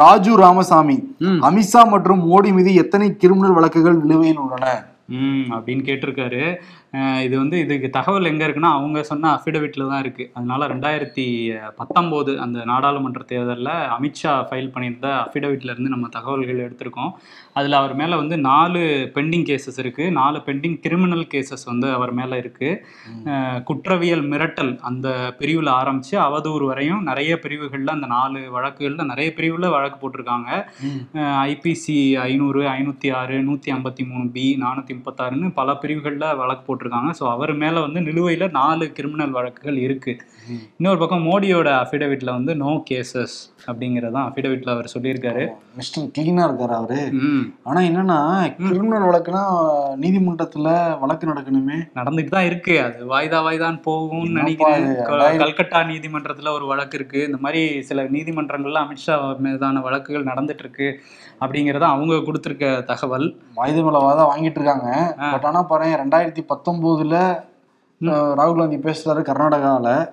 ராஜு ராமசாமி. அமித்ஷா மற்றும் மோடி மீது எத்தனை கிரிமினல் வழக்குகள் நிலுவையில் உள்ளன ம். அப்படின்னு கேட்டிருக்காரு. இது வந்து இதுக்கு தகவல் எங்க இருக்குன்னா அவங்க சொன்ன அஃபிடவிட்ல தான் இருக்கு. அதனால ரெண்டாயிரத்தி பத்தொம்போது அந்த நாடாளுமன்ற தேர்தலில் அமித்ஷா ஃபைல் பண்ணியிருந்த அஃபிடவிட்ல இருந்து நம்ம தகவல்கள் எடுத்திருக்கோம். அதில் அவர் மேலே வந்து நாலு பெண்டிங் கேசஸ் இருக்கு. நாலு பெண்டிங் கிரிமினல் கேசஸ் வந்து அவர் மேலே இருக்கு. அஹ் குற்றவியல் மிரட்டல் அந்த பிரிவில் ஆரம்பிச்சு அவதூறு வரையும் நிறைய பிரிவுகளில் அந்த நாலு வழக்குகளில் நிறைய பிரிவில் வழக்கு போட்டிருக்காங்க. ஐபிசி ஐநூறு ஐநூற்றி ஆறு நூற்றி ஐம்பத்தி மூணு பி நானூற்றி முப்பத்தாறுன்னு பல பிரிவுகளில் வழக்கு போட்டிருக்காங்க. ஸோ அவர் மேலே வந்து நிலுவையில் நாலு கிரிமினல் வழக்குகள் இருக்குது இன்னொரு பக்கம் மோடியோட அஃபிடவிட்டில் வந்து நோ கேசஸ் அப்படிங்கிறதான் அஃபிடவிட்டில் அவர் சொல்லியிருக்காரு. மிஸ்டர் கிளீனா இருக்காரு அவரு. ம். ஆனா என்னன்னா கிரிமினல் வழக்குனா நீதிமன்றத்துல வழக்கு நடக்கணுமே. நடந்துட்டு தான் இருக்கு. அது வாய்தா வாய்தான் போகும்னு நினைக்கிறேன். கல்கட்டா நீதிமன்றத்துல ஒரு வழக்கு இருக்கு. இந்த மாதிரி சில நீதிமன்றங்கள்ல அமித்ஷா மீதான வழக்குகள் நடந்துட்டு இருக்கு அப்படிங்கறத அவங்க கொடுத்திருக்க தகவல். ஆயுத மேலவாதான் வாங்கிட்டு இருக்காங்க. ஆ. பட் ஆனா பாருங்க ரெண்டாயிரத்தி பத்தொன்பதுல ராகுல் காந்தி பேசுறாரு கர்நாடகால.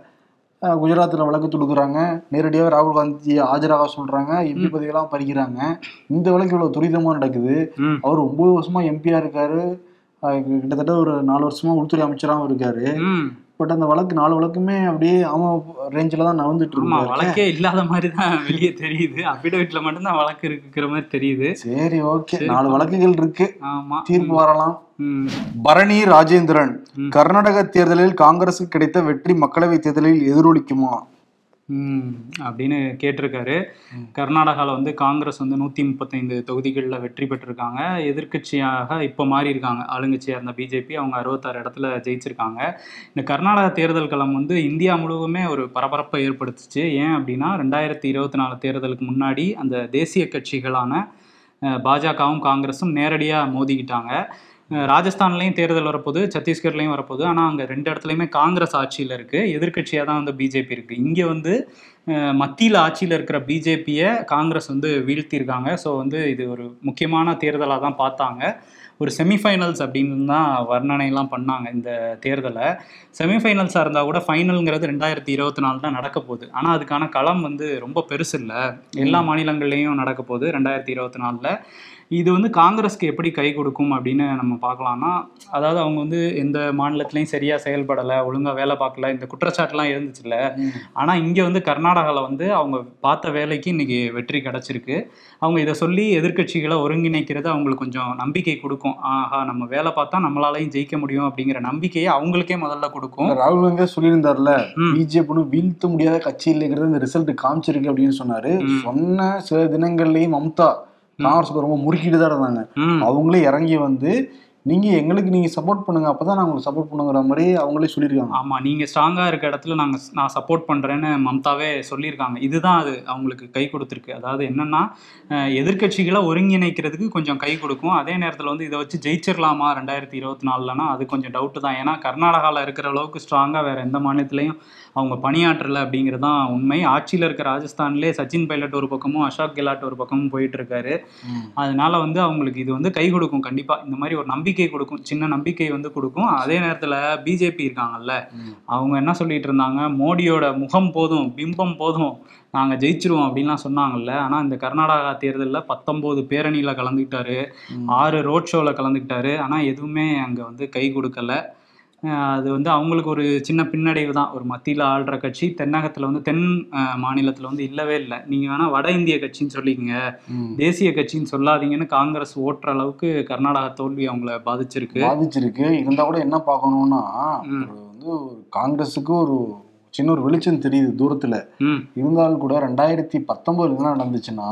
அஹ், குஜராத்ல வழக்கு தொடுக்குறாங்க. நேரடியாக ராகுல் காந்தி ஆஜராக சொல்றாங்க. எம்பி பதவியெல்லாம் பறிக்கிறாங்க. இந்த வழக்கு இவ்வளவு துரிதமா நடக்குது. அவர் ஒன்பது வருஷமா எம்பியா இருக்காரு. கிட்டத்தட்ட ஒரு நாலு வருஷமா உள்துறை அமைச்சராகவும் இருக்காரு. பட் அந்த வழக்கு நாலு வழக்குமே அப்படியே அவன் ரேஞ்சில தான் நகர்ந்துட்டு ஆமா இருக்கு. வழக்கே இல்லாத மாதிரி தான் வெளியே தெரியுது. அபிடவிட்ல மட்டும்தான் வழக்கு இருக்கிற மாதிரி தெரியுது. சரி ஓகே நாலு வழக்குகள் இருக்கு. ஆமா. தீர்ப்பு வரலாம். பரணி ராஜேந்திரன். கர்நாடக தேர்தலில் காங்கிரசுக்கு கிடைத்த வெற்றி மக்களவை தேர்தலில் எதிரொலிக்குமா? அப்படின்னு கேட்டிருக்காரு. கர்நாடகாவில் வந்து காங்கிரஸ் வந்து நூற்றி முப்பத்தைந்து தொகுதிகளில் வெற்றி பெற்றிருக்காங்க. எதிர்க்கட்சியாக இப்போ மாறி இருக்காங்க ஆளுங்கட்சியாக இருந்த பிஜேபி அவங்க அறுபத்தாறு இடத்துல ஜெயிச்சிருக்காங்க. இந்த கர்நாடக தேர்தல் களம் வந்து இந்தியா முழுவதுமே ஒரு பரபரப்பை ஏற்படுத்துச்சு. ஏன் அப்படின்னா ரெண்டாயிரத்தி இருபத்தி நாலு தேர்தலுக்கு முன்னாடி அந்த தேசிய கட்சிகளான பாஜகவும் காங்கிரஸும் நேரடியாக மோதிக்கிட்டாங்க. ராஜஸ்தான்லேயும் தேர்தல் வரப்போகுது சத்தீஸ்கர்லேயும் வரப்போகுது. ஆனால் அங்கே ரெண்டு இடத்துலையுமே காங்கிரஸ் ஆட்சியில் இருக்குது எதிர்க்கட்சியாக தான் வந்து பிஜேபி இருக்குது இங்கே வந்து மத்தியில் ஆட்சியில் இருக்கிற பிஜேபியை காங்கிரஸ் வந்து வீழ்த்தியிருக்காங்க. ஸோ வந்து இது ஒரு முக்கியமான தேர்தலாக தான் பார்த்தாங்க. ஒரு செமிஃபைனல்ஸ் அப்படின்னு தான் வர்ணனைலாம் பண்ணாங்க இந்த தேர்தலை. செமிஃபைனல்ஸாக இருந்தால் கூட ஃபைனல்ங்கிறது ரெண்டாயிரத்தி இருபத்தி நாலு தான் நடக்க போகுது. ஆனால் அதுக்கான களம் வந்து ரொம்ப பெருசு இல்லை. எல்லா மாநிலங்கள்லேயும் நடக்க போகுது ரெண்டாயிரத்தி இருபத்தி நாலில். இது வந்து காங்கிரஸ்க்கு எப்படி கை கொடுக்கும் அப்படின்னு நம்ம பார்க்கலாம்னா அதாவது அவங்க வந்து எந்த மாநிலத்திலையும் சரியாக செயல்படலை ஒழுங்காக வேலை பார்க்கல இந்த குற்றச்சாட்டுலாம் இருந்துச்சுல்ல. ஆனால் இங்கே வந்து கர்நாடகாவில் வந்து அவங்க பார்த்த வேலைக்கு இன்னைக்கு வெற்றி கிடச்சிருக்கு. அவங்க இதை சொல்லி எதிர்க்கட்சிகளை ஒருங்கிணைக்கிறது அவங்களுக்கு கொஞ்சம் நம்பிக்கை கொடுக்கும். ஆஹா நம்ம வேலை பார்த்தா நம்மளாலையும் ஜெயிக்க முடியும் அப்படிங்கிற நம்பிக்கையை அவங்களுக்கே முதல்ல கொடுக்கும். ராகுல் காந்தி சொல்லியிருந்தார்ல ம். பிஜேபி வீழ்த்த முடியாத கட்சி இல்லைங்கிறது இந்த ரிசல்ட் காமிச்சிருக்கு அப்படின்னு சொன்னாரு. சொன்ன சில தினங்கள்லயும் மம்தா காங்கிரஸ் ரொம்ப முறுக்கிட்டு தான் இருந்தாங்க அவங்களே இறங்கி வந்து நீங்க எங்களுக்கு நீங்க சப்போர்ட் பண்ணுங்க அப்பதான் நான் உங்களுக்கு சப்போர்ட் பண்ணுங்கிற மாதிரி அவங்களே சொல்லியிருக்காங்க. ஆமா நீங்க ஸ்ட்ராங்கா இருக்க இடத்துல நாங்க நான் சப்போர்ட் பண்றேன்னு மம்தாவே சொல்லியிருக்காங்க. இதுதான் அது அவங்களுக்கு கை கொடுத்துருக்கு. அதாவது என்னன்னா அஹ், எதிர்க்கட்சிகளை ஒருங்கிணைக்கிறதுக்கு கொஞ்சம் கை கொடுக்கும். அதே நேரத்தில் வந்து இதை வச்சு ஜெயிச்சிடலாமா ரெண்டாயிரத்தி இருபத்தி நாலுலனா அது கொஞ்சம் டவுட்டு தான். ஏன்னா கர்நாடகாவில் இருக்கிற அளவுக்கு ஸ்ட்ராங்காக வேற எந்த மாநிலத்திலையும் அவங்க பணியாற்றல அப்படிங்கிறது தான் உண்மை. ஆட்சியில் இருக்க ராஜஸ்தான்லேயே சச்சின் பைலட் ஒரு பக்கமும் அசோக் கெலாட் ஒரு பக்கமும் போயிட்டு இருக்காரு அதனால வந்து அவங்களுக்கு இது வந்து கை கொடுக்கும் கண்டிப்பா. இந்த மாதிரி ஒரு நம்பிக்கை கொடுக்கும் சின்ன நம்பிக்கை வந்து கொடுக்கும். அதே நேரத்துல பிஜேபி இருக்காங்கல்ல. அவங்க என்ன சொல்லிட்டு இருந்தாங்க? மோடியோட முகம் போதும் பிம்பம் போதும் நாங்க ஜெயிச்சிருவோம் அப்படின்லாம் சொன்னாங்கல்ல. ஆனா இந்த கர்நாடகா தேர்தலில் பத்தொன்பது பேரணியில கலந்துக்கிட்டாரு. ஆறு ரோட் ஷோல கலந்துக்கிட்டாரு. ஆனா எதுவுமே அங்க வந்து கை கொடுக்கல. அது வந்து அவங்களுக்கு ஒரு சின்ன பின்னடைவு தான். ஒரு மத்தியில் ஆள்ற கட்சி தென்னகத்தில் வந்து தென் மாநிலத்துல வந்து இல்லவே இல்லை. நீங்க வேணா வட இந்திய கட்சின்னு சொல்லிக்கங்க. தேசிய கட்சின்னு சொல்லாதீங்கன்னு காங்கிரஸ் ஓட்டுற அளவுக்கு கர்நாடகா தோல்வி அவங்கள பாதிச்சிருக்கு. பாதிச்சிருக்கு. இருந்தா கூட என்ன பார்க்கணும்னா. ஒரு வந்து காங்கிரஸுக்கு ஒரு சின்ன ஒரு வெளிச்சம் தெரியுது தூரத்துல. இருந்தாலும் கூட ரெண்டாயிரத்தி பத்தொன்பதுல என்ன நடந்துச்சுன்னா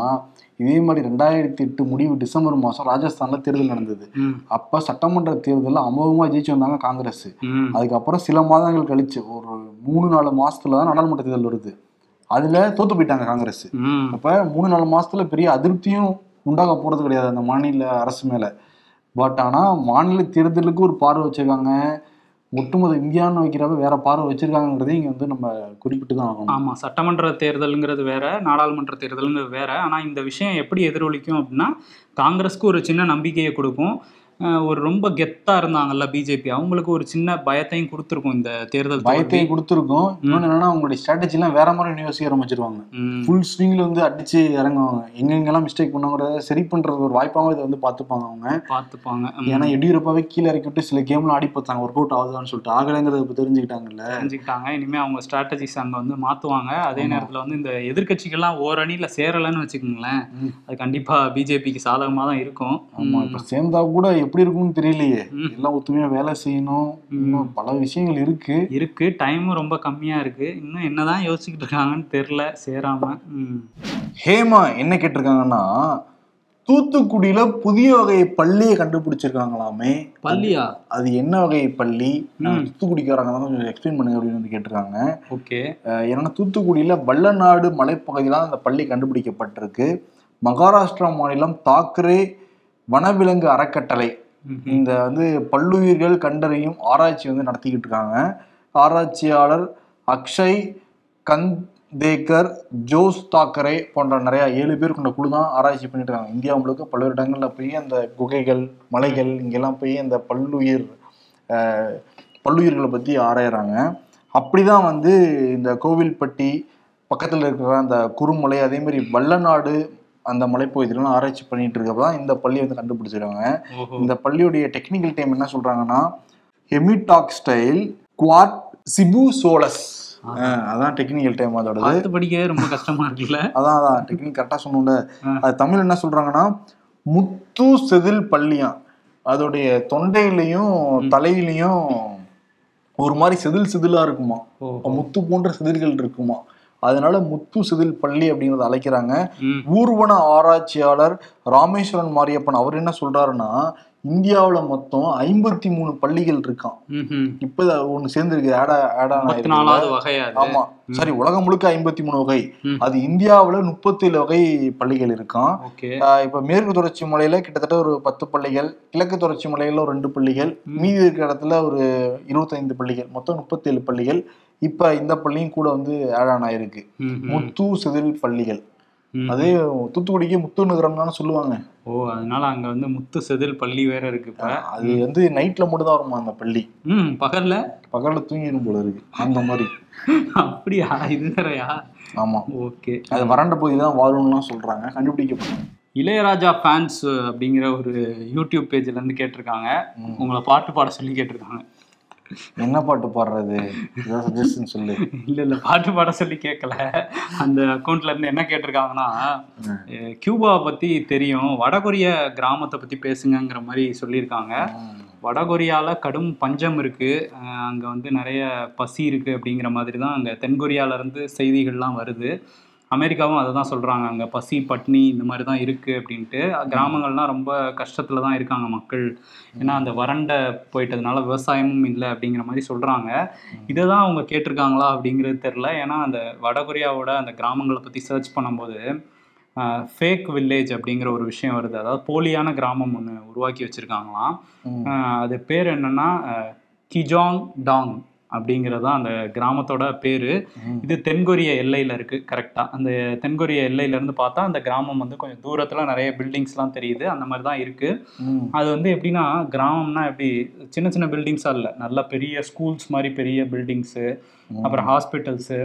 இதே மாதிரி ரெண்டாயிரத்தி எட்டு முடிவு டிசம்பர் மாசம் ராஜஸ்தான்ல தேர்தல் நடந்தது. அப்ப சட்டமன்ற தேர்தலில் அமோகமா ஜெயிச்சு வந்தாங்க காங்கிரஸ். அதுக்கப்புறம் சில மாதங்கள் கழிச்சு ஒரு மூணு நாலு மாசத்துல தான் நாடாளுமன்ற தேர்தல் வருது. அதுல தோத்து போயிட்டாங்க காங்கிரஸ். அப்ப மூணு நாலு மாசத்துல பெரிய அதிருப்தியும் உண்டாக போறது கிடையாது அந்த மாநில அரசு மேல. பட் ஆனா மாநில தேர்தலுக்கு ஒரு பார்வை வச்சிருக்காங்க. ஒட்டுமொத்த இந்தியான்னு வைக்கிறப்ப வேற பார்வை வச்சிருக்காங்கிறதையும் இங்க வந்து நம்ம குறிப்பிட்டு தான் ஆகணும். ஆமா சட்டமன்ற தேர்தலுங்கிறது வேற நாடாளுமன்ற தேர்தலுங்கிறது வேற. ஆனா இந்த விஷயம் எப்படி எதிரொலிக்கும் அப்படின்னா காங்கிரஸ்க்கு ஒரு சின்ன நம்பிக்கையை கொடுக்கும் ஒரு ரொம்ப கெத்தா இருந்தாங்கல்ல பிஜேபி அவங்களுக்கு ஒரு சின்ன பயத்தையும் கொடுத்துருக்கும் இந்த தேர்தல் பயத்தையும் கொடுத்துருக்கோம். இன்னொன்னு என்னன்னா அவங்களுடைய ஸ்ட்ராட்டஜி எல்லாம் வேற மாதிரி யோசிக்க ஆரம்பிச்சிருவாங்க. ஃபுல் ஸ்விங்ல வந்து அடிச்சு இறங்குவாங்க. எங்கெங்கெல்லாம் மிஸ்டேக் பண்ணாங்கிறத சரி பண்றது ஒரு வாய்ப்பாகவும் இதை வந்து பார்த்துப்பாங்க அவங்க. பார்த்துப்பாங்க. ஏன்னா எடியூரப்பாவே கீழே இறக்கி விட்டு சில கேம்லாம் ஆடி பார்த்தாங்க. ஒர்க் அவுட் ஆகுதான்னு சொல்லிட்டு. ஆகலைங்கிறத இப்ப தெரிஞ்சுக்கிட்டாங்கல்ல. தெரிஞ்சுக்கிட்டாங்க. இனிமே அவங்க ஸ்ட்ராட்டஜிஸ் அங்க வந்து மாத்துவாங்க. அதே நேரத்துல வந்து இந்த எதிர்க்கட்சிகள்லாம் ஓரணியில சேரலைன்னு வச்சுக்கோங்களேன். அது கண்டிப்பா பிஜேபிக்கு சாதகமா தான் இருக்கும். ஆமா. இப்ப சேர்ந்தா கூட எப்படி இருக்கும்னு தெரியலையே. எல்லாம் ஒத்துமையா வேலை செய்யணும். இன்னும் பல விஷயங்கள் இருக்கு. இருக்கு. டைமும் ரொம்ப கம்மியா இருக்கு. இன்னும் என்னதான் யோசிச்சுக்கிட்டு இருக்காங்கன்னு தெரியல. சேராம. ஹேமா என்ன கேட்டிருக்காங்கன்னா தூத்துக்குடியில புதிய வகை பள்ளியை கண்டுபிடிச்சிருக்காங்களாமே. பள்ளியா? அது என்ன வகை பள்ளி? தூத்துக்குடிக்காரங்க தான் கொஞ்சம் எக்ஸ்பிளைன் பண்ணுங்க அப்படின்னு வந்து கேட்டிருக்காங்க. ஓகே. ஏன்னா தூத்துக்குடியில வல்லநாடு மலைப்பகுதியில அந்த பள்ளி கண்டுபிடிக்கப்பட்டிருக்கு. மகாராஷ்டிரா மாநிலம் தாக்கரே வனவிலங்கு அறக்கட்டளை. இந்த வந்து பல்லுயிர்கள் கண்டறியும் ஆராய்ச்சி வந்து நடத்திக்கிட்டு இருக்காங்க. ஆராய்ச்சியாளர் அக்ஷய் கந்தேக்கர் ஜோஸ் தாக்கரே போன்ற நிறைய ஏழு பேர் கொண்ட குழு தான் ஆராய்ச்சி பண்ணிட்டு இருக்காங்க. இந்தியா முழுக்க பல்வேறு இடங்கள்ல போய் அந்த குகைகள் மலைகள் இங்கெல்லாம் போய் அந்த பல்லுயிர் பல்லுயிர்களை பத்தி ஆராயறாங்க. அப்படிதான் வந்து இந்த கோவில்பட்டி பக்கத்துல இருக்கிற அந்த குறுமலை அதே மாதிரி வல்லநாடு அந்த மலைப்பகுதியிலாம் ஆராய்ச்சி பண்ணிட்டு இருக்கப்ப தான் இந்த பள்ளியை வந்து கண்டுபிடிச்சிருக்காங்க. இந்த பள்ளியுடைய டெக்னிக்கல் டைம் என்ன சொல்றாங்கன்னா ஹெமிடாக் ஸ்டைல் குவாட் சிபு சோலஸ் அதான் டெக்னிக்கல் டைம் அதோடது. பார்த்து படிக்கவே ரொம்ப கஷ்டமா இருக்குல்ல? அதான் அதான். டெக்னிக் கரெக்டாக சொன்னோம்ல. அது தமிழ் என்ன சொல்றாங்கன்னா முத்து செதில் பள்ளியாம் அதோடைய தொண்டையிலையும் தலையிலையும் ஒரு மாதிரி செதில் செதிலா இருக்குமா. முத்து போன்ற செதில்கள் இருக்குமா. அதனால முத்து செதில் பள்ளி அப்படிங்கறத அழைக்கிறாங்க. ஊர்வன ஆராய்ச்சியாளர் ராமேஸ்வரன் மாரியப்பன் அவர் என்ன சொல்றாருன்னா இந்தியாவுல மொத்தம் ஐம்பத்தி மூணு பள்ளிகள் இருக்கான். இப்ப ஒண்ணு சேர்ந்திருக்கு ஆடா ஆடா முப்பத்தி நாலாவது வகையா அது. ஆமா. சரி உலகம் முழுக்க ஐம்பத்தி மூணு வகை. அது இந்தியாவுல முப்பத்தேழு வகை பள்ளிகள் இருக்கான் இப்ப மேற்கு தொடர்ச்சி மலையில கிட்டத்தட்ட ஒரு பத்து பள்ளிகள் கிழக்கு தொடர்ச்சி மலையில ஒரு ரெண்டு பள்ளிகள் மீதி இருக்கிற இடத்துல ஒரு இருபத்தைந்து பள்ளிகள் மொத்தம் முப்பத்தேழு பள்ளிகள். இப்ப இந்த பள்ளியும் கூட வந்து ஆட் ஆன் ஆயிருக்கு. முத்து செதில் பள்ளிகள். அதே தூத்துக்குடிக்கு முத்து நகரம் தானே சொல்லுவாங்க. ஓ அதனால அங்க வந்து முத்து செதில் பள்ளி வேற இருக்கு இப்ப. அது வந்து நைட்ல மட்டும் தான் வருமா அந்த பள்ளி? ம் பகல்ல? பகல்ல தூங்கிடும் போல இருக்கு. அந்த மாதிரி. அப்படியா? இது வேறயா ஆமா. ஓகே. அது வறண்ட பகுதி தான் வரும்லாம் சொல்றாங்க. கண்டுபிடிக்கப்படும் இளையராஜா ஃபேன்ஸ் அப்படிங்கிற ஒரு யூடியூப் பேஜ்ல இருந்து கேட்டிருக்காங்க. உங்களை பாட்டு பாட சொல்லி கேட்டிருக்காங்க. என்ன பாட்டு பாடுறது? சஜஷன் சொல்லு. இல்ல இல்ல பாட்டு பாட சொல்லி கேட்கல அந்த அக்கௌண்ட்ல இருந்து என்ன கேட்டிருக்காங்கன்னா கியூபாவை பத்தி தெரியும். வடகொரிய கிராமத்தை பத்தி பேசுங்கங்கிற மாதிரி சொல்லியிருக்காங்க. வடகொரியால கடும் பஞ்சம் இருக்கு. அங்க வந்து நிறைய பசி இருக்கு அப்படிங்கிற மாதிரி தான் அங்க தென்கொரியால இருந்து செய்திகள்லாம் வருது. அமெரிக்காவும் அதை தான் சொல்றாங்க. அங்க பசி பட்னி இந்த மாதிரி தான் இருக்கு அப்படின்ட்டு. கிராமங்கள்லாம் ரொம்ப கஷ்டத்துல தான் இருக்காங்க மக்கள். ஏன்னா அந்த வறண்ட போயிட்டதுனால விவசாயமும் இல்லை அப்படிங்கிற மாதிரி சொல்றாங்க. இதை தான் அவங்க கேட்டிருக்காங்களா அப்படிங்கிறது தெரில ஏன்னா அந்த வடகொரியாவோட அந்த கிராமங்களை பற்றி சர்ச் பண்ணும்போது ஃபேக் வில்லேஜ் அப்படிங்கிற ஒரு விஷயம் வருது. அதாவது போலியான கிராமம் ஒன்று உருவாக்கி வச்சுருக்காங்களாம். அது பேர் என்னன்னா கிஜாங் டாங் அப்படிங்கிறது தான் அந்த கிராமத்தோட பேர். இது தென்கொரிய எல்லையில் இருக்குது கரெக்டாக அந்த தென்கொரிய எல்லையிலேருந்து பார்த்தா அந்த கிராமம் வந்து கொஞ்சம் தூரத்தில் நிறைய பில்டிங்ஸ்லாம் தெரியுது. அந்த மாதிரி தான் இருக்குது. அது வந்து எப்படின்னா கிராமம்னா எப்படி சின்ன சின்ன பில்டிங்ஸாக இல்லை. நல்ல பெரிய ஸ்கூல்ஸ் மாதிரி பெரிய பில்டிங்ஸு அப்புறம் ஹாஸ்பிட்டல்ஸு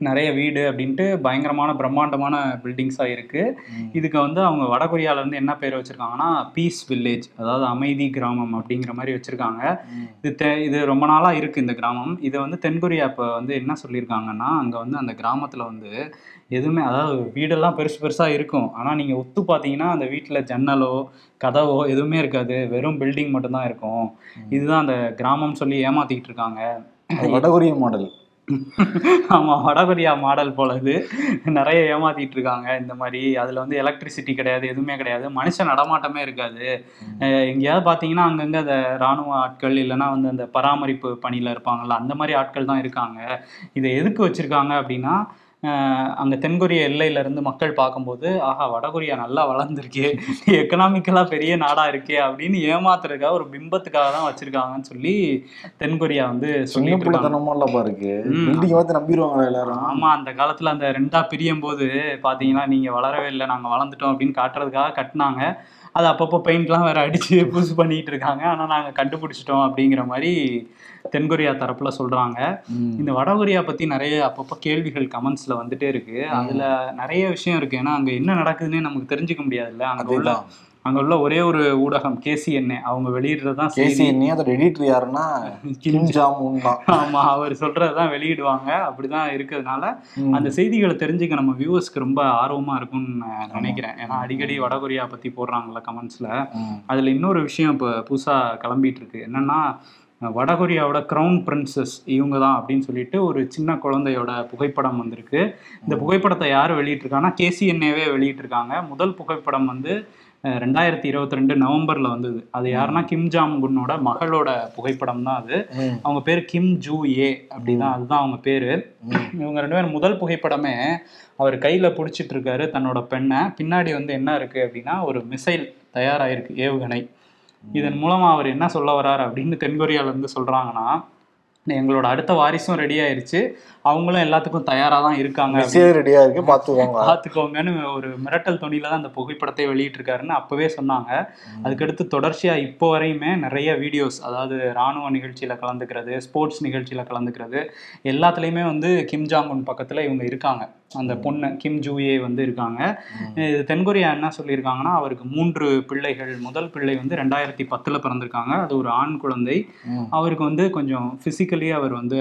நிறைய வீடு அப்படின்ட்டு பயங்கரமான பிரம்மாண்டமான பில்டிங்ஸாக இருக்குது. இதுக்கு வந்து அவங்க வடகொரியால இருந்து என்ன பேர் வச்சுருக்காங்கன்னா பீஸ் வில்லேஜ் அதாவது அமைதி கிராமம் அப்படிங்கிற மாதிரி வச்சுருக்காங்க. இது தெ இது ரொம்ப நாளாக இருக்குது இந்த கிராமம். இதை வந்து தென்கொரியா இப்போ வந்து என்ன சொல்லியிருக்காங்கன்னா அங்கே வந்து அந்த கிராமத்தில் வந்து எதுவுமே அதாவது வீடெல்லாம் பெருசு பெருசாக இருக்கும். ஆனால் நீங்கள் ஒத்து பார்த்தீங்கன்னா அந்த வீட்டில் ஜன்னலோ கதவோ எதுவுமே இருக்காது. வெறும் பில்டிங் மட்டும்தான் இருக்கும். இதுதான் அந்த கிராமம் சொல்லி ஏமாத்திக்கிட்டு இருக்காங்க. வடகொரிய மாடல் ஆமாம் வடகொரியா மாடல் போல இது. நிறைய ஏமாத்திட்டு இருக்காங்க இந்த மாதிரி. அதில் வந்து எலக்ட்ரிசிட்டி கிடையாது எதுவுமே கிடையாது. மனுஷ நடமாட்டமே இருக்காது. எங்கேயாவது பார்த்தீங்கன்னா அங்கங்கே அந்த இராணுவ ஆட்கள் இல்லைன்னா வந்து அந்த பராமரிப்பு பணியில் இருப்பாங்கல்ல அந்த மாதிரி ஆட்கள் தான் இருக்காங்க. இதை எதுக்கு வச்சுருக்காங்க அப்படின்னா அங்க தென்கொரிய எல்லையில இருந்து மக்கள் பார்க்கும்போது ஆஹா வடகொரியா நல்லா வளர்ந்துருக்கே. எக்கனாமிக்கலா பெரிய நாடா இருக்கே அப்படின்னு ஏமாத்துறதுக்காக ஒரு பிம்பத்துக்காக தான் வச்சிருக்காங்கன்னு சொல்லி தென்கொரியா வந்து சின்ன சொல்லிட்டு இருக்காங்க. பிள்ளைத்தனமா இல்லப்பா இருக்கு. பில்டிங் பார்த்து நம்பிடுவாங்களா எல்லாரும்? ஆமா அந்த காலத்துல அந்த ரெண்டா பிரியும் போது பாத்தீங்கன்னா நீங்க வளரவே இல்லை நாங்க வளர்ந்துட்டோம் அப்படின்னு காட்டுறதுக்காக கட்டினாங்க. அது அப்பப்போ பெயிண்ட்லாம் வேற அடிச்சு புதுசு பண்ணிட்டு இருக்காங்க. ஆனா நாங்க கண்டுபிடிச்சிட்டோம் அப்படிங்கிற மாதிரி தென்கொரியா தரப்புல சொல்றாங்க. இந்த வடகொரியா பத்தி நிறைய அப்பப்போ கேள்விகள் கமெண்ட்ஸ்ல வந்துட்டே இருக்கு. அதுல நிறைய விஷயம் இருக்கு. ஏன்னா அங்க என்ன நடக்குதுன்னே நமக்கு தெரிஞ்சுக்க முடியாதுல்ல. அங்க உள்ள அங்க உள்ள ஒரே ஒரு ஊடகம் கேசிஎன்ஏ அவங்க வெளியிடுறதுதான் கேசி செய்தி என்னையும் அதோட எடிட்டர் யாருன்னா கிம் ஜாம் உன் தான். ஆமா அவர் சொல்றதுதான் வெளியிடுவாங்க. அப்படிதான் இருக்கிறதுனால. அந்த செய்திகளை தெரிஞ்சுக்க நம்ம வியூவர்ஸ்க்கு ரொம்ப ஆர்வமா இருக்கும்னு நான் நினைக்கிறேன். ஏன்னா அடிக்கடி வடகொரியா பத்தி போடுறாங்கல்ல கமெண்ட்ஸ்ல. அதுல இன்னொரு விஷயம் இப்போ புதுசா கிளம்பிட்டு இருக்கு என்னன்னா வடகொரியாவோட கிரவுன் பிரின்சஸ் இவங்க தான் அப்படின்னு சொல்லிட்டு ஒரு சின்ன குழந்தையோட புகைப்படம் வந்திருக்கு. இந்த புகைப்படத்தை யார் வெளியிட்டிருக்காங்கன்னா கேசிஎன்ஏவே வெளியிட்டிருக்காங்க. முதல் புகைப்படம் வந்து ரெண்டாயிரத்தி இருபத்தி ரெண்டு நவம்பர்ல வந்தது. அது யாருன்னா கிம் ஜாம் குன்னோட மகளோட புகைப்படம் தான் அது. அவங்க பேர் கிம் ஜூ ஏ அப்படிதான் அதுதான் அவங்க பேரு. இவங்க ரெண்டு பேரும் முதல் புகைப்படமே அவர் கையில பிடிச்சிட்டு இருக்காரு தன்னோட பெண்ணை. பின்னாடி வந்து என்ன இருக்கு அப்படின்னா ஒரு மிசைல் தயாராயிருக்கு ஏவுகணை. இதன் மூலமா அவர் என்ன சொல்ல வர்றாரு அப்படின்னு தென்கொரியால இருந்து சொல்றாங்கன்னா எங்களோட அடுத்த வாரிசும் ரெடி ஆயிருச்சு. அவங்களும் எல்லாத்துக்கும் தயாரா தான் இருக்காங்க ரெடியா இருக்கு பாத்துக்கோங்க. பார்த்துக்கோங்கன்னு ஒரு மிரட்டல் தொனியில தான் அந்த புகைப்படத்தை வெளியிட்டிருக்காருன்னு அப்பவே சொன்னாங்க. அதுக்கடுத்து தொடர்ச்சியா இப்போ வரையுமே நிறைய வீடியோஸ் அதாவது ராணுவ நிகழ்ச்சியில கலந்துக்கிறது ஸ்போர்ட்ஸ் நிகழ்ச்சியில கலந்துக்கிறது எல்லாத்துலேயுமே வந்து கிம் ஜாங் உன் பக்கத்துல இவங்க இருக்காங்க. அந்த பொண்ணு கிம் ஜூயே வந்து இருக்காங்க. இது தென்கொரியா என்ன சொல்லியிருக்காங்கன்னா அவருக்கு மூன்று பிள்ளைகள் முதல் பிள்ளை வந்து ரெண்டாயிரத்தி பத்துல பிறந்திருக்காங்க. அது ஒரு ஆண் குழந்தை. அவருக்கு வந்து கொஞ்சம் ஃபிசிக்கலி அவர் வந்து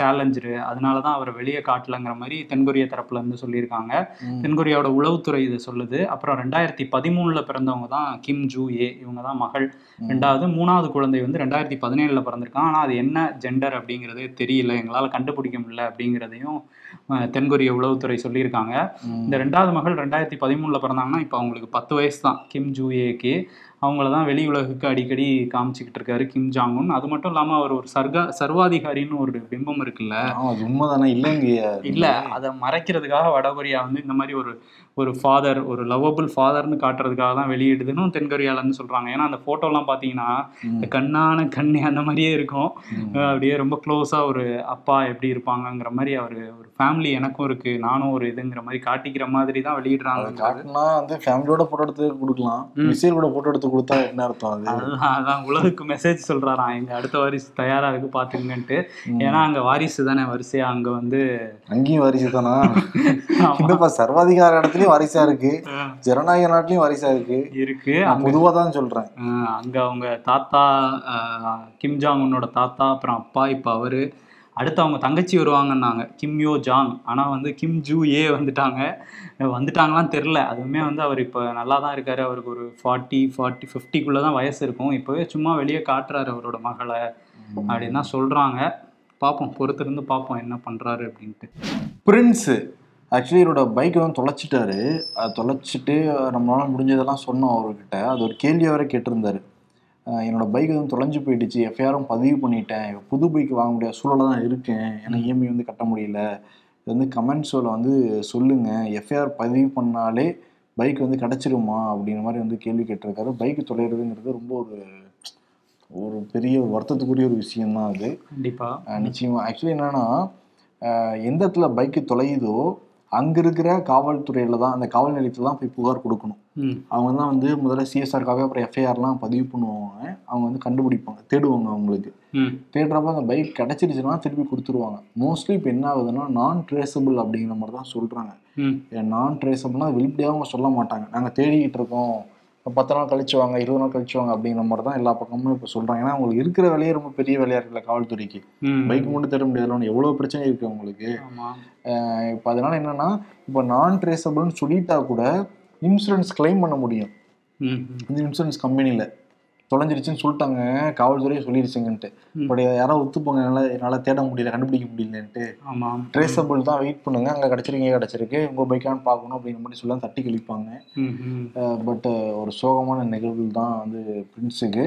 சேலஞ்சரு அதனால தான் அவர் வெளியே காட்டலங்கிற மாதிரி தென்கொரிய தரப்புல இருந்து சொல்லியிருக்காங்க. தென்கொரியாவோட உளவுத்துறை இது சொல்லுது. அப்புறம் ரெண்டாயிரத்தி பதிமூணுல பிறந்தவங்க தான் கிம் ஜூ ஏ இவங்க தான் மகள். ரெண்டாவது மூணாவது குழந்தை வந்து ரெண்டாயிரத்தி பதினேழுல பிறந்திருக்காங்க. ஆனால் அது என்ன ஜெண்டர் அப்படிங்கிறது தெரியல. எங்களால் கண்டுபிடிக்க முடியல அப்படிங்கிறதையும் தென்கொரிய உளவுத்துறை சொல்லியிருக்காங்க. ம். இந்த ரெண்டாவது மகள் ரெண்டாயிரத்தி பதிமூணுல பிறந்தாங்கன்னா இப்போ அவங்களுக்கு பத்து வயசு தான். கிம் ஜூ ஏக்கு அவங்கள தான் வெளி உலகுக்கு அடிக்கடி காமிச்சிக்கிட்டு இருக்காரு கிம் ஜாங்குன் அது மட்டும் இல்லாமல் அவர் ஒரு சர்கா சர்வாதிகாரின்னு ஒரு பிம்பம் இருக்குல்ல? அது உண்மைதானே? இல்லைங்க. இல்ல அதை மறைக்கிறதுக்காக வடகொரியா வந்து இந்த மாதிரி ஒரு ஒரு ஃபாதர் ஒரு லவ்வபிள் ஃபாதர்னு காட்டுறதுக்காக தான் வெளியிடுதுன்னு தென்கொரியால இருந்து சொல்றாங்க. ஏன்னா அந்த போட்டோலாம் பாத்தீங்கன்னா இந்த கண்ணான கண்ணே அந்த மாதிரியே இருக்கும். அப்படியே ரொம்ப க்ளோஸா ஒரு அப்பா எப்படி இருப்பாங்கங்கிற மாதிரி அவர் ஒரு ஃபேமிலி எனக்கும் இருக்கு நானும் ஒரு இதுங்கிற மாதிரி காட்டிக்கிற மாதிரி தான் வெளியிடுறாங்க காட்டினா வந்து ஃபேமிலியோட போட்டோ எடுத்து கொடுக்கலாம். ம். மிசைல் கூட போட்டோ எடுத்து கொடுத்தா என்ன அர்த்தம் அது? அதான் உலகுக்கு மெசேஜ் சொல்றாராம் எங்க அடுத்த வாரிசு தயாரா இருக்கு பாத்துங்கன்ட்டு. ஏன்னா அங்க வாரிசு தானே வரிசையா? அங்க வந்து அங்கேயும் வாரிசு தானா. இந்தப்பா சர்வாதிகார இடத்துலயும் வாரிசா இருக்கு. ஜனநாயக நாட்டிலயும் வாரிசா இருக்கு. இருக்கு. பொதுவா தான் சொல்றேன். அங்க அவங்க தாத்தா ஆஹ் கிம் ஜாங் உன்னோட தாத்தா அப்புறம் அப்பா இப்போ அவரு. அடுத்து அவங்க தங்கச்சி வருவாங்கன்னாங்க. கிம் யோ ஜாங். ஆனால் வந்து கிம் ஜூ ஏ வந்துட்டாங்க. வந்துட்டாங்களான்னு தெரில அதுவுமே வந்து அவர் இப்போ நல்லா தான் இருக்காரு. அவருக்கு ஒரு ஃபார்ட்டி ஃபார்ட்டி ஃபிஃப்டிக்குள்ளே தான் வயசு இருக்கும். இப்போவே சும்மா வெளியே காட்டுறாரு அவரோட மகளை அப்படின்னு தான் சொல்கிறாங்க பார்ப்போம் பொறுத்திருந்து பார்ப்போம் என்ன பண்ணுறாரு அப்படின்ட்டு. பிரின்ஸு ஆக்சுவலி இவரோட பைக்கை வந்து தொலைச்சிட்டாரு. அதை தொலைச்சிட்டு நம்மளால முடிஞ்சதெல்லாம் சொன்னோம் அவர்கிட்ட. அது ஒரு கேள்வி வரை கேட்டிருந்தாரு. என்னோட பைக் வந்து தொலைஞ்சு போயிடுச்சு. எஃப்ஐஆரும் பதிவு பண்ணிட்டேன். புது பைக் வாங்க முடியாத சூழல தான் இருக்கேன். ஏன்னா இஎம்ஐ வந்து கட்ட முடியல. இது வந்து கமெண்ட்ஸில் வந்து சொல்லுங்க. எஃப்ஐஆர் பதிவு பண்ணாலே பைக் வந்து கிடச்சிருமா? அப்படிங்கிற மாதிரி வந்து கேள்வி கேட்டிருக்காரு. பைக் தொலைகிறதுங்கிறது ரொம்ப ஒரு ஒரு பெரிய ஒரு வருத்தத்துக்குரிய ஒரு விஷயம்தான் அது. கண்டிப்பா. அஹ் நிச்சயமா. ஆக்சுவலி என்னன்னா எந்த இடத்துல பைக்கு தொலையுதோ அங்க இருக்கிற காவல்துறையில தான் அந்த காவல் நிலையத்துல தான் போய் புகார் கொடுக்கணும். அவங்க தான் வந்து முதல்ல சிஎஸ்ஆர்காக அப்புறம் எஃப்ஐஆர்லாம் பதிவு பண்ணுவாங்க. அவங்க வந்து கண்டுபிடிப்பாங்க தேடுவாங்க அவங்களுக்கு. தேடுறப்ப அந்த பைக் கிடைச்சிருச்சுன்னா திருப்பி கொடுத்துருவாங்க. மோஸ்ட்லி இப்போ என்ன ஆகுதுன்னா நான் ட்ரேசபிள் அப்படிங்கிற மாதிரி தான் சொல்றாங்க. ம். நான் ட்ரேசபிள்னா வெளிப்படையாக அவங்க சொல்ல மாட்டாங்க. நாங்கள் தேடிக்கிட்டு இருக்கோம். பத்து நாள் கழிச்சு வாங்க இருபது நாள் கழிச்சு வாங்க அப்படிங்கிற மாதிரி தான் எல்லா பக்கமும் இப்போ சொல்றாங்க. ஏன்னா அவங்களுக்கு இருக்கிற வேலையே ரொம்ப பெரிய வேலையா இருக்குல்ல காவல்துறைக்கு. பைக் மட்டும் தேட முடியாதுல எவ்வளோ பிரச்சனை இருக்கு அவங்களுக்கு. இப்போ அதனால என்னன்னா இப்போ நான் ட்ரேசபிள்னு சொல்லிட்டா கூட இன்சூரன்ஸ் கிளைம் பண்ண முடியும். இந்த இன்சூரன்ஸ் கம்பெனியில் தொலைஞ்சிருச்சுன்னு சொல்லிட்டாங்க. காவல்துறையே சொல்லிருச்சுங்கன்ட்டு. பட் யாராவது ஒத்துப்போங்க என்னால் என்னால் தேட முடியல. கண்டுபிடிக்க முடியலன்ட்டு. ஆமா ட்ரேசபிள் தான் வெயிட் பண்ணுங்க. அங்கே கிடச்சிருக்கு இங்கே கிடச்சிருக்கு. உங்கள் பைக்கான்னு பார்க்கணும் அப்படிங்கிற மாதிரி சொல்லலாம் தட்டி கழிப்பாங்க. பட் ஒரு சோகமான நிகழ்வு தான் வந்து பிரின்ஸுக்கு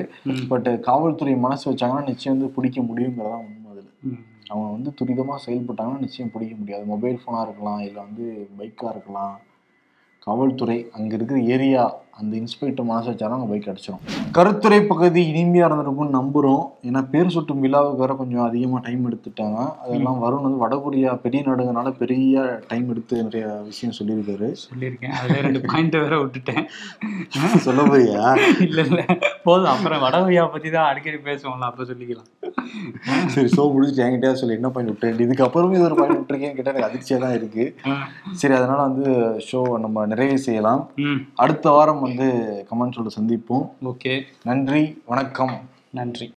பட் காவல்துறை மனசு வச்சாங்கன்னா நிச்சயம் வந்து பிடிக்க முடியுங்கிறதான் உண்மை அதில். அவங்க வந்து துரிதமாக செயல்பட்டாங்கன்னா நிச்சயம் பிடிக்க முடியாது. மொபைல் ஃபோனாக இருக்கலாம். இல்லை வந்து பைக்காக இருக்கலாம். காவல்துறை அங்கே இருக்கிற ஏரியா அந்த இன்ஸ்பெக்டர் மனசு வச்சாலும் அவங்க பைக் அடிச்சிடும் கருத்துறை பகுதி இனிமையாக இருந்திருக்கும்னு நம்புகிறோம் ஏன்னா பேர் சுட்டும் விழாவுக்கு வேற கொஞ்சம் அதிகமாக டைம் எடுத்துட்டாங்க. அதெல்லாம் வரும் வந்து வடகொரியா பெரிய நாடுங்கனால பெரிய டைம் எடுத்து நிறைய விஷயம் சொல்லியிருக்காரு. சொல்லியிருக்கேன். அதுல ரெண்டு பாயிண்ட் வேற விட்டுட்டேன். சொல்ல போறியா? இல்ல இல்ல. போதும். அப்புறம் வடகொரியா பத்தி தான் அடிக்கடி பேசுவோம்ல அப்ப சொல்லிக்கலாம். சரி ஷோ முடிச்சுட்டு என்கிட்ட சொல்லி என்ன பாயிண்ட் விட்டேன்? இதுக்கப்புறமே இது ஒரு பாயிண்ட் விட்டுருக்கேன். கிட்ட எனக்கு அதிர்ச்சியாக தான் இருக்கு சரி அதனால வந்து ஷோ நம்ம நிறைவு செய்யலாம். அடுத்த வாரம் வந்து கமெண்ட்ஸோட சந்திப்போம். ஓகே. நன்றி வணக்கம். நன்றி.